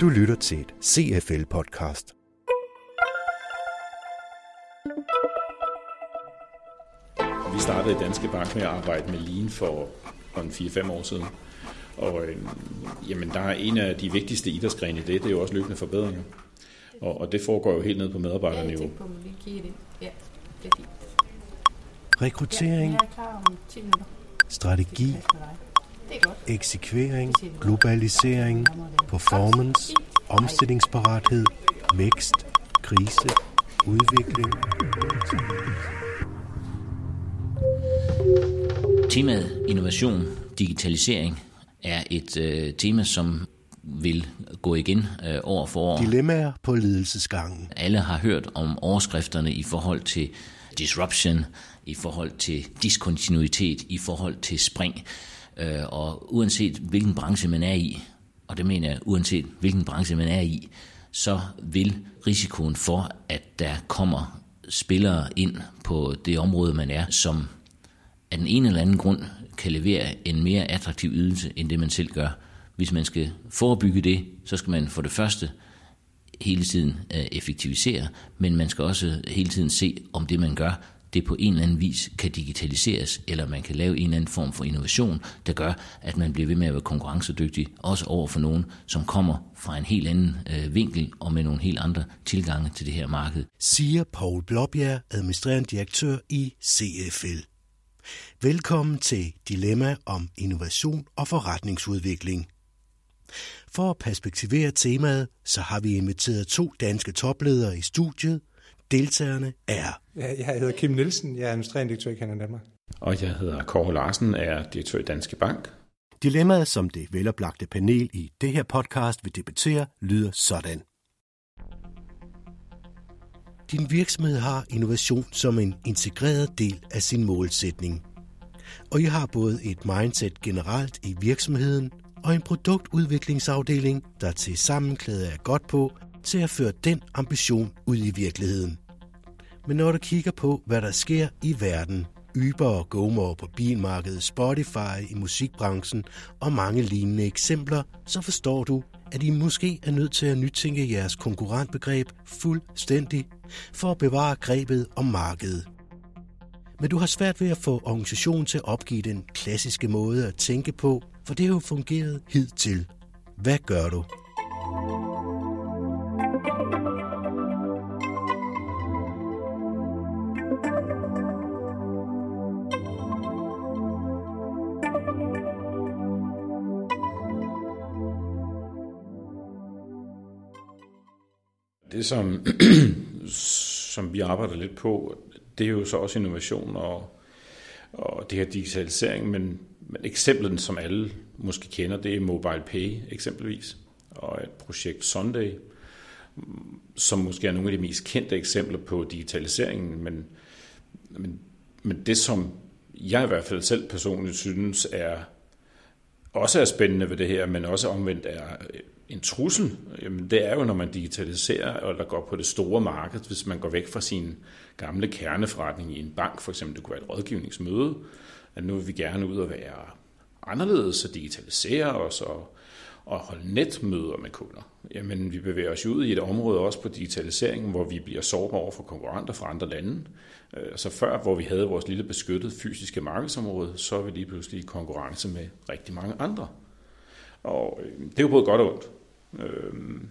Du lytter til et CFL-podcast. Vi startede i Danske Bank med at arbejde med Lean for, for 4-5 år siden. Og øh, jamen, der er en af de vigtigste idrætsgrene i det, det er jo også løbende forbedringer. Og, og det foregår jo helt ned på medarbejderniveau. Ja, jeg på, om vi kigger det. Ja, det er fint. Rekruttering, Ja, jeg er klar om 10 minutter. strategi. Det. Eksekvering, globalisering, performance, omstillingsparathed, vækst, krise, udvikling. Temaet innovation, digitalisering er et øh, tema, som vil gå igen øh, år for år. Dilemmaer på ledelsesgangen. Alle har hørt om overskrifterne i forhold til disruption, i forhold til diskontinuitet, i forhold til spring. Øh, og uanset hvilken branche man er i, og det mener jeg, uanset hvilken branche man er i, så vil risikoen for, at der kommer spillere ind på det område, man er, som af den ene eller anden grund kan levere en mere attraktiv ydelse, end det man selv gør. Hvis man skal forebygge det, så skal man for det første hele tiden øh, effektivisere, men man skal også hele tiden se, om det man gør, det på en eller anden vis kan digitaliseres, eller man kan lave en eller anden form for innovation, der gør, at man bliver ved med at være konkurrencedygtig, også over for nogen, som kommer fra en helt anden øh, vinkel og med nogle helt andre tilgange til det her marked. siger Paul Blåbjerg, administrerende direktør i CFL. Velkommen til Dilemma om innovation og forretningsudvikling. For at perspektivere temaet, så har vi inviteret to danske topledere i studiet. Deltagerne er Ja, Jeg hedder Kim Nielsen, jeg er administrerende direktør i Canada Danmark. Og jeg hedder Kåre Larsen, er direktør i Danske Bank. Dilemmaet, som det veloplagte panel i det her podcast vil debattere, lyder sådan. Din virksomhed har innovation som en integreret del af sin målsætning. Og I har både et mindset generelt i virksomheden og en produktudviklingsafdeling, der til sammenklæder er godt på til at føre den ambition ud i virkeligheden. Men når du kigger på, hvad der sker i verden, Uber og GoMore på bilmarkedet, Spotify i musikbranchen og mange lignende eksempler, så forstår du, at I måske er nødt til at nytænke jeres konkurrentbegreb fuldstændig for at bevare grebet om markedet. Men du har svært ved at få organisationen til at opgive den klassiske måde at tænke på, for det har jo fungeret hidtil. Hvad gør du? Det, som, som vi arbejder lidt på, det er jo så også innovation og, og det her digitalisering, men, men eksemplet, som alle måske kender, det er Mobile Pay eksempelvis, og et projekt Sunday, som måske er nogle af de mest kendte eksempler på digitaliseringen, men, men, men det, som jeg i hvert fald selv personligt synes er også er spændende ved det her, men også omvendt er en trussel, jamen det er jo, når man digitaliserer, eller går på det store marked, hvis man går væk fra sin gamle kerneforretning i en bank, for eksempel det kunne være et rådgivningsmøde, at nu vil vi gerne ud og være anderledes og digitalisere os og, og holde netmøder med kunder. Jamen vi bevæger os ud i et område også på digitaliseringen, hvor vi bliver sårbare over for konkurrenter fra andre lande. Øh, så før, hvor vi havde vores lille beskyttede fysiske markedsområde, så er vi lige pludselig i konkurrence med rigtig mange andre. Og øh, det er jo både godt og ondt. Øhm,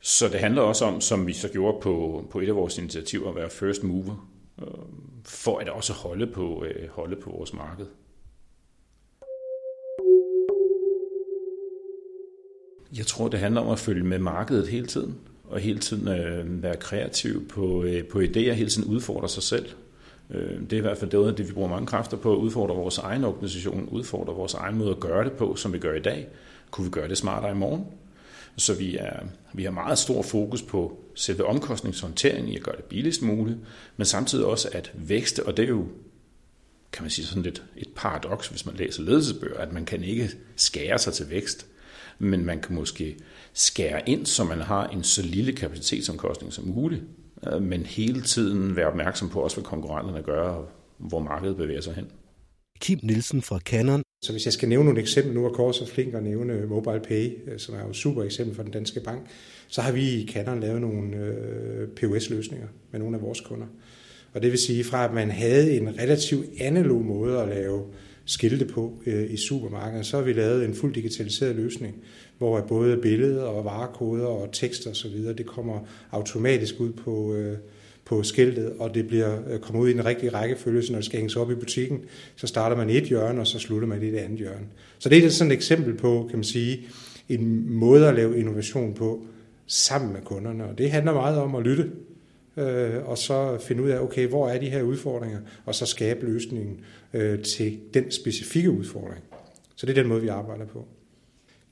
så det handler også om, som vi så gjorde på, på et af vores initiativer, at være first mover, øhm, for at også holde på, øh, holde på vores marked. Jeg tror, det handler om at følge med markedet hele tiden, og hele tiden øh, være kreativ på, øh, på idéer, hele tiden udfordre sig selv. Øh, det er i hvert fald det, det, vi bruger mange kræfter på, at udfordre vores egen organisation, udfordre vores egen måde at gøre det på, som vi gør i dag. Kunne vi gøre det smartere i morgen? Så vi, er, vi har meget stor fokus på selve omkostningshåndteringen i at gøre det billigst muligt, men samtidig også at vækste, og det er jo kan man sige sådan lidt et paradoks, hvis man læser ledelsesbøger, at man kan ikke skære sig til vækst, men man kan måske skære ind, så man har en så lille kapacitetsomkostning som muligt, men hele tiden være opmærksom på også, hvad konkurrenterne gør, og hvor markedet bevæger sig hen. Kim Nielsen fra Canon. Så hvis jeg skal nævne nogle eksempler, nu er Kors så flink at nævne Mobile Pay, øh, som er jo et super eksempel for den danske bank, så har vi i Canon lavet nogle øh, POS-løsninger med nogle af vores kunder. Og det vil sige, fra at man havde en relativt analog måde at lave skilte på øh, i supermarkedet, så har vi lavet en fuldt digitaliseret løsning, hvor både billeder og varekoder og tekster videre, det kommer automatisk ud på, øh, på skiltet, og det bliver øh, kommer ud i den rigtige rækkefølge, så når det skal hænges op i butikken, så starter man i et hjørne, og så slutter man i det andet hjørne. Så det er sådan et eksempel på, kan man sige, en måde at lave innovation på sammen med kunderne, og det handler meget om at lytte øh, og så finde ud af, okay, hvor er de her udfordringer, og så skabe løsningen øh, til den specifikke udfordring. Så det er den måde, vi arbejder på.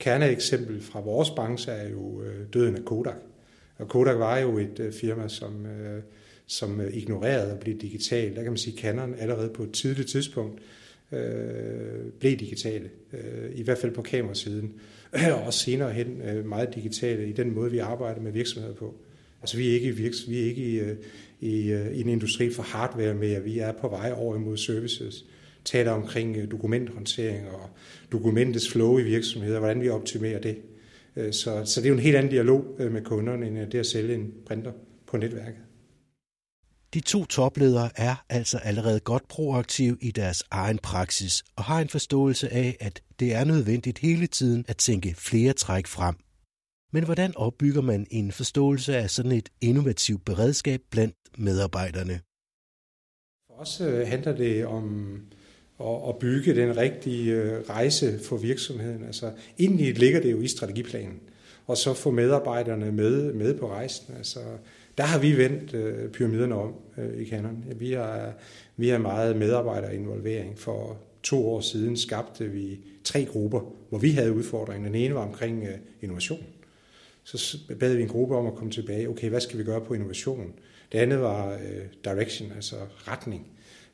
Kerneeksempel fra vores branche er jo øh, døden af Kodak. Og Kodak var jo et øh, firma, som, øh, som ignorerede at blive digital. Der kan man sige, at Canon allerede på et tidligt tidspunkt øh, blev digitale, øh, i hvert fald på kamerasiden, og også senere hen øh, meget digitale i den måde, vi arbejder med virksomheder på. Altså vi er ikke, virks, vi er ikke i, i, i en industri for hardware mere, vi er på vej over imod services. Taler omkring øh, dokumenthåndtering og dokumentets flow i virksomheder, hvordan vi optimerer det. Så, så det er jo en helt anden dialog med kunderne, end det at sælge en printer på netværket. De to topledere er altså allerede godt proaktive i deres egen praksis og har en forståelse af, at det er nødvendigt hele tiden at tænke flere træk frem. Men hvordan opbygger man en forståelse af sådan et innovativt beredskab blandt medarbejderne? For os øh, handler det om og, at bygge den rigtige øh, rejse for virksomheden. Altså, egentlig ligger det jo i strategiplanen, og så få medarbejderne med, med på rejsen. Altså, der har vi vendt øh, pyramiderne om øh, i Canon. Vi har, vi har meget medarbejderinvolvering. For to år siden skabte vi tre grupper, hvor vi havde udfordringer. Den ene var omkring øh, innovation så bad vi en gruppe om at komme tilbage. Okay, hvad skal vi gøre på innovation? Det andet var øh, direction, altså retning.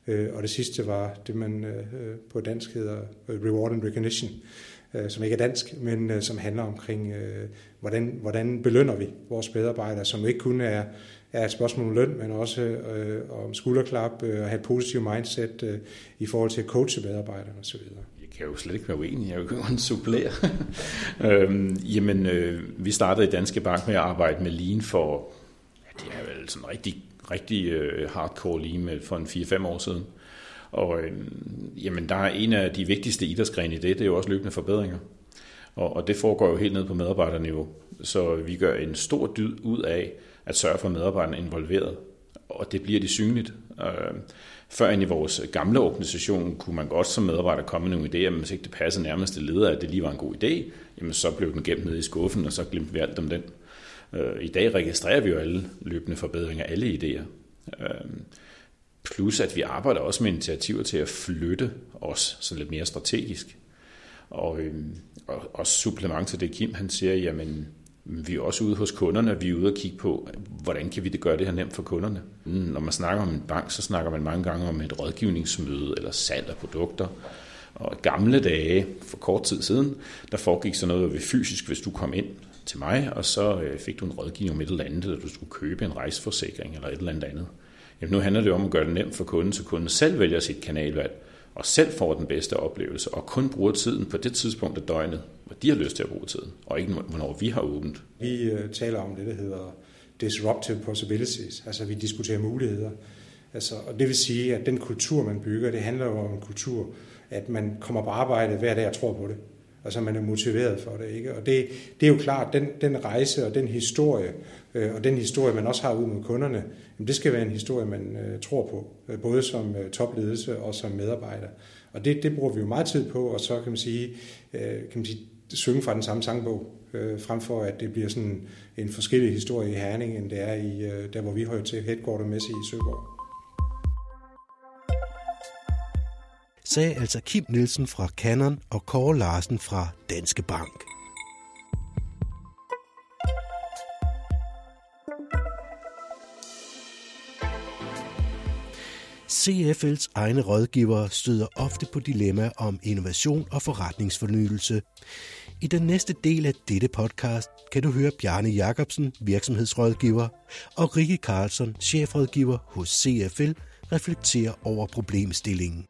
Øh, og det sidste var det, man øh, på dansk hedder øh, reward and recognition, øh, som ikke er dansk, men som handler omkring, hvordan, hvordan belønner vi vores medarbejdere, som ikke kun er, er et spørgsmål om løn, men også øh, om skulderklap øh, og have et positivt mindset øh, i forhold til at coache medarbejderne osv kan jo slet ikke være uenig, jeg vil kun supplere. øhm, jamen, øh, vi startede i Danske Bank med at arbejde med Lean for, ja, det er vel sådan rigtig, rigtig øh, hardcore lige med, for en 4-5 år siden. Og øh, jamen, der er en af de vigtigste idrætsgrene i det, det er jo også løbende forbedringer. Og, og det foregår jo helt ned på medarbejderniveau. Så vi gør en stor dyd ud af at sørge for, at medarbejderne er involveret. Og det bliver de synligt. Øh, før i vores gamle organisation kunne man godt som medarbejder komme med nogle idéer, men hvis ikke det passede nærmeste leder, at det lige var en god idé, jamen så blev den gemt ned i skuffen, og så glemte vi alt om den. Øh, I dag registrerer vi jo alle løbende forbedringer, alle idéer. Øhm, plus at vi arbejder også med initiativer til at flytte os så lidt mere strategisk. Og, øhm, og, og supplement til det, Kim han siger, jamen vi er også ude hos kunderne, vi er ude og kigge på, hvordan kan vi det gøre det her nemt for kunderne. Mm, når man snakker om en bank, så snakker man mange gange om et rådgivningsmøde eller salg af produkter. Og gamle dage, for kort tid siden, der foregik sådan noget ved fysisk, hvis du kom ind til mig, og så øh, fik du en rådgivning om et eller andet, eller du skulle købe en rejseforsikring eller et eller andet andet. Jamen nu handler det om at gøre det nemt for kunden, så kunden selv vælger sit kanalvalg, og selv får den bedste oplevelse, og kun bruger tiden på det tidspunkt af døgnet, hvor de har lyst til at bruge tiden, og ikke hvornår vi har åbent. Vi øh, taler om det, der hedder disruptive possibilities, altså vi diskuterer muligheder. Altså, og det vil sige, at den kultur, man bygger, det handler jo om en kultur, at man kommer på arbejde hver dag og tror på det. Altså man er motiveret for det. Ikke? Og det, det er jo klart, den, den rejse og den historie, øh, og den historie, man også har ud mod kunderne, jamen det skal være en historie, man øh, tror på, øh, både som øh, topledelse og som medarbejder. Og det, det bruger vi jo meget tid på, og så kan man sige, øh, kan man sige synge fra den samme sangbog, øh, frem for at det bliver sådan en forskellig historie i Herning, end det er i øh, der, hvor vi hører til headquartermæssigt i Søborg. Sagde altså Kim Nielsen fra Canon og Kåre Larsen fra Danske Bank. CFL's egne rådgivere støder ofte på dilemma om innovation og forretningsfornyelse. I den næste del af dette podcast kan du høre Bjarne Jacobsen, virksomhedsrådgiver, og Rikke Carlson, chefrådgiver hos CFL, reflektere over problemstillingen.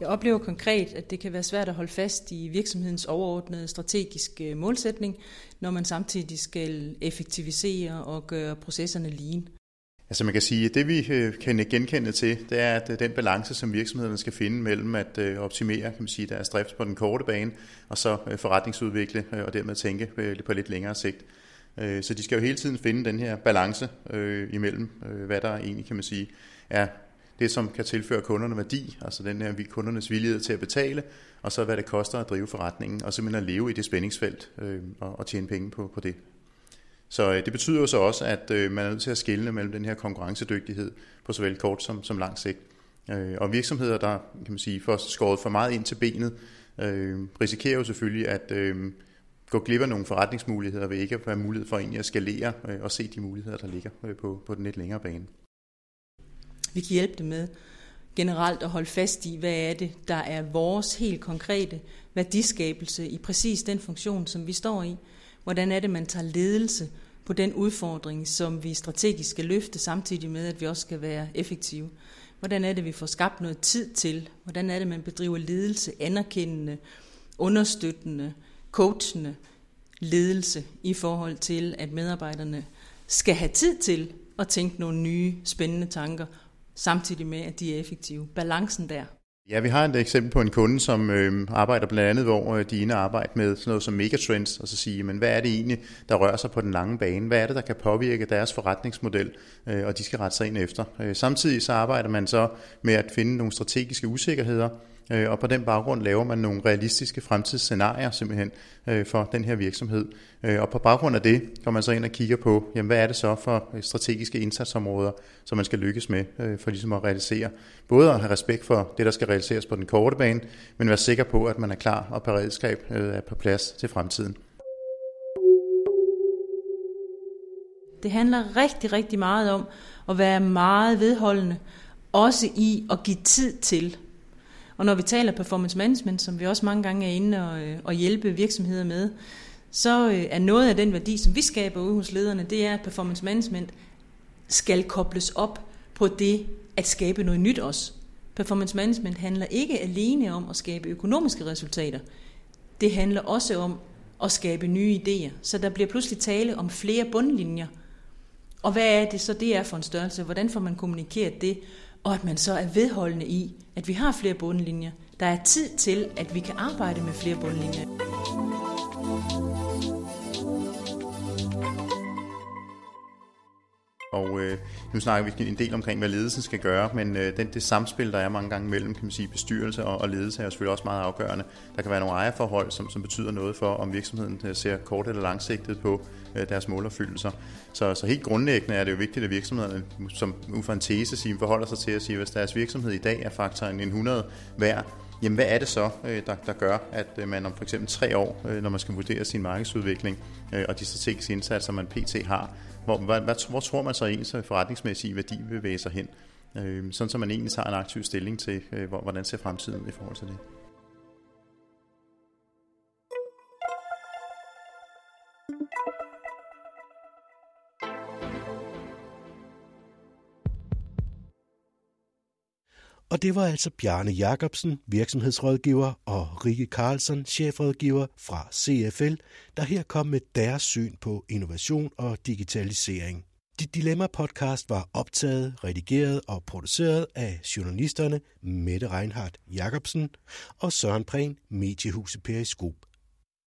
Jeg oplever konkret, at det kan være svært at holde fast i virksomhedens overordnede strategiske øh, målsætning, når man samtidig skal effektivisere og gøre processerne lean. Altså man kan sige, at det vi øh, kan genkende til, det er, at øh, den balance, som virksomhederne skal finde mellem at optimere kan man sige, deres drift på den korte bane, og så forretningsudvikle og dermed tænke på lidt længere sigt. Så de skal jo hele tiden finde den her balance imellem, hvad der egentlig kan man sige, er det, som kan tilføre kunderne værdi, altså den her kundernes villighed til at betale, og så hvad det koster at drive forretningen, og simpelthen at leve i det spændingsfelt øh, og tjene penge på, på det. Så øh, det betyder jo så også, at øh, man er nødt til at skille mellem den her konkurrencedygtighed på såvel kort som, som lang sigt. Øh, og virksomheder, der kan man sige, får skåret for meget ind til benet, øh, risikerer jo selvfølgelig at øh, gå glip af nogle forretningsmuligheder ved ikke at have mulighed for egentlig at skalere øh, og se de muligheder, der ligger øh, på, på den lidt længere bane. Vi kan hjælpe dem med generelt at holde fast i, hvad er det, der er vores helt konkrete værdiskabelse i præcis den funktion, som vi står i. Hvordan er det, man tager ledelse på den udfordring, som vi strategisk skal løfte, samtidig med, at vi også skal være effektive? Hvordan er det, vi får skabt noget tid til? Hvordan er det, man bedriver ledelse, anerkendende, understøttende, coachende ledelse i forhold til, at medarbejderne skal have tid til at tænke nogle nye, spændende tanker, samtidig med, at de er effektive. Balancen der. Ja, vi har et eksempel på en kunde, som øh, arbejder blandt andet, hvor øh, de inde arbejder med sådan noget som megatrends, og så sige, men hvad er det egentlig, der rører sig på den lange bane? Hvad er det, der kan påvirke deres forretningsmodel, øh, og de skal rette sig ind efter? Øh, samtidig så arbejder man så med at finde nogle strategiske usikkerheder, Øh, og på den baggrund laver man nogle realistiske fremtidsscenarier simpelthen øh, for den her virksomhed. Øh, og på baggrund af det går man så ind og kigger på, jamen, hvad er det så for øh, strategiske indsatsområder, som man skal lykkes med for ligesom at realisere. Både at have respekt for det, der skal realiseres på den korte bane, men være sikker på, at man er klar og beredskab er på plads til fremtiden. Det handler rigtig, rigtig meget om at være meget vedholdende, også i at give tid til og når vi taler performance management, som vi også mange gange er inde og, øh, og hjælpe virksomheder med, så øh, er noget af den værdi, som vi skaber ude hos lederne, det er, at performance management skal kobles op på det at skabe noget nyt også. Performance management handler ikke alene om at skabe økonomiske resultater. Det handler også om at skabe nye idéer. Så der bliver pludselig tale om flere bundlinjer. Og hvad er det så, det er for en størrelse? Hvordan får man kommunikeret det? Og at man så er vedholdende i, at vi har flere bundlinjer. Der er tid til, at vi kan arbejde med flere bundlinjer. Og øh, nu snakker vi en del omkring, hvad ledelsen skal gøre, men øh, den, det samspil, der er mange gange mellem kan man sige, bestyrelse og, og ledelse, er jo selvfølgelig også meget afgørende. Der kan være nogle ejerforhold, som, som betyder noget for, om virksomheden øh, ser kort eller langsigtet på øh, deres målopfyldelser. Så, så helt grundlæggende er det jo vigtigt, at virksomhederne, som ud fra en tese, siger, forholder sig til at sige, hvis deres virksomhed i dag er faktoren 100 værd, jamen hvad er det så, øh, der, der gør, at øh, man om for eksempel tre år, når man skal vurdere sin markedsudvikling og de strategiske indsatser, man pt. har, hvor, hvad, hvad, hvor tror man så ens forretningsmæssige værdi vil bevæge sig hen? Øh, sådan så man egentlig tager en aktiv stilling til, øh, hvordan ser fremtiden i forhold til det. Og det var altså Bjarne Jacobsen, virksomhedsrådgiver, og Rikke Carlsen, chefrådgiver fra CFL, der her kom med deres syn på innovation og digitalisering. Dit Dilemma-podcast var optaget, redigeret og produceret af journalisterne Mette Reinhardt Jacobsen og Søren Prehn, Mediehuset Periskop.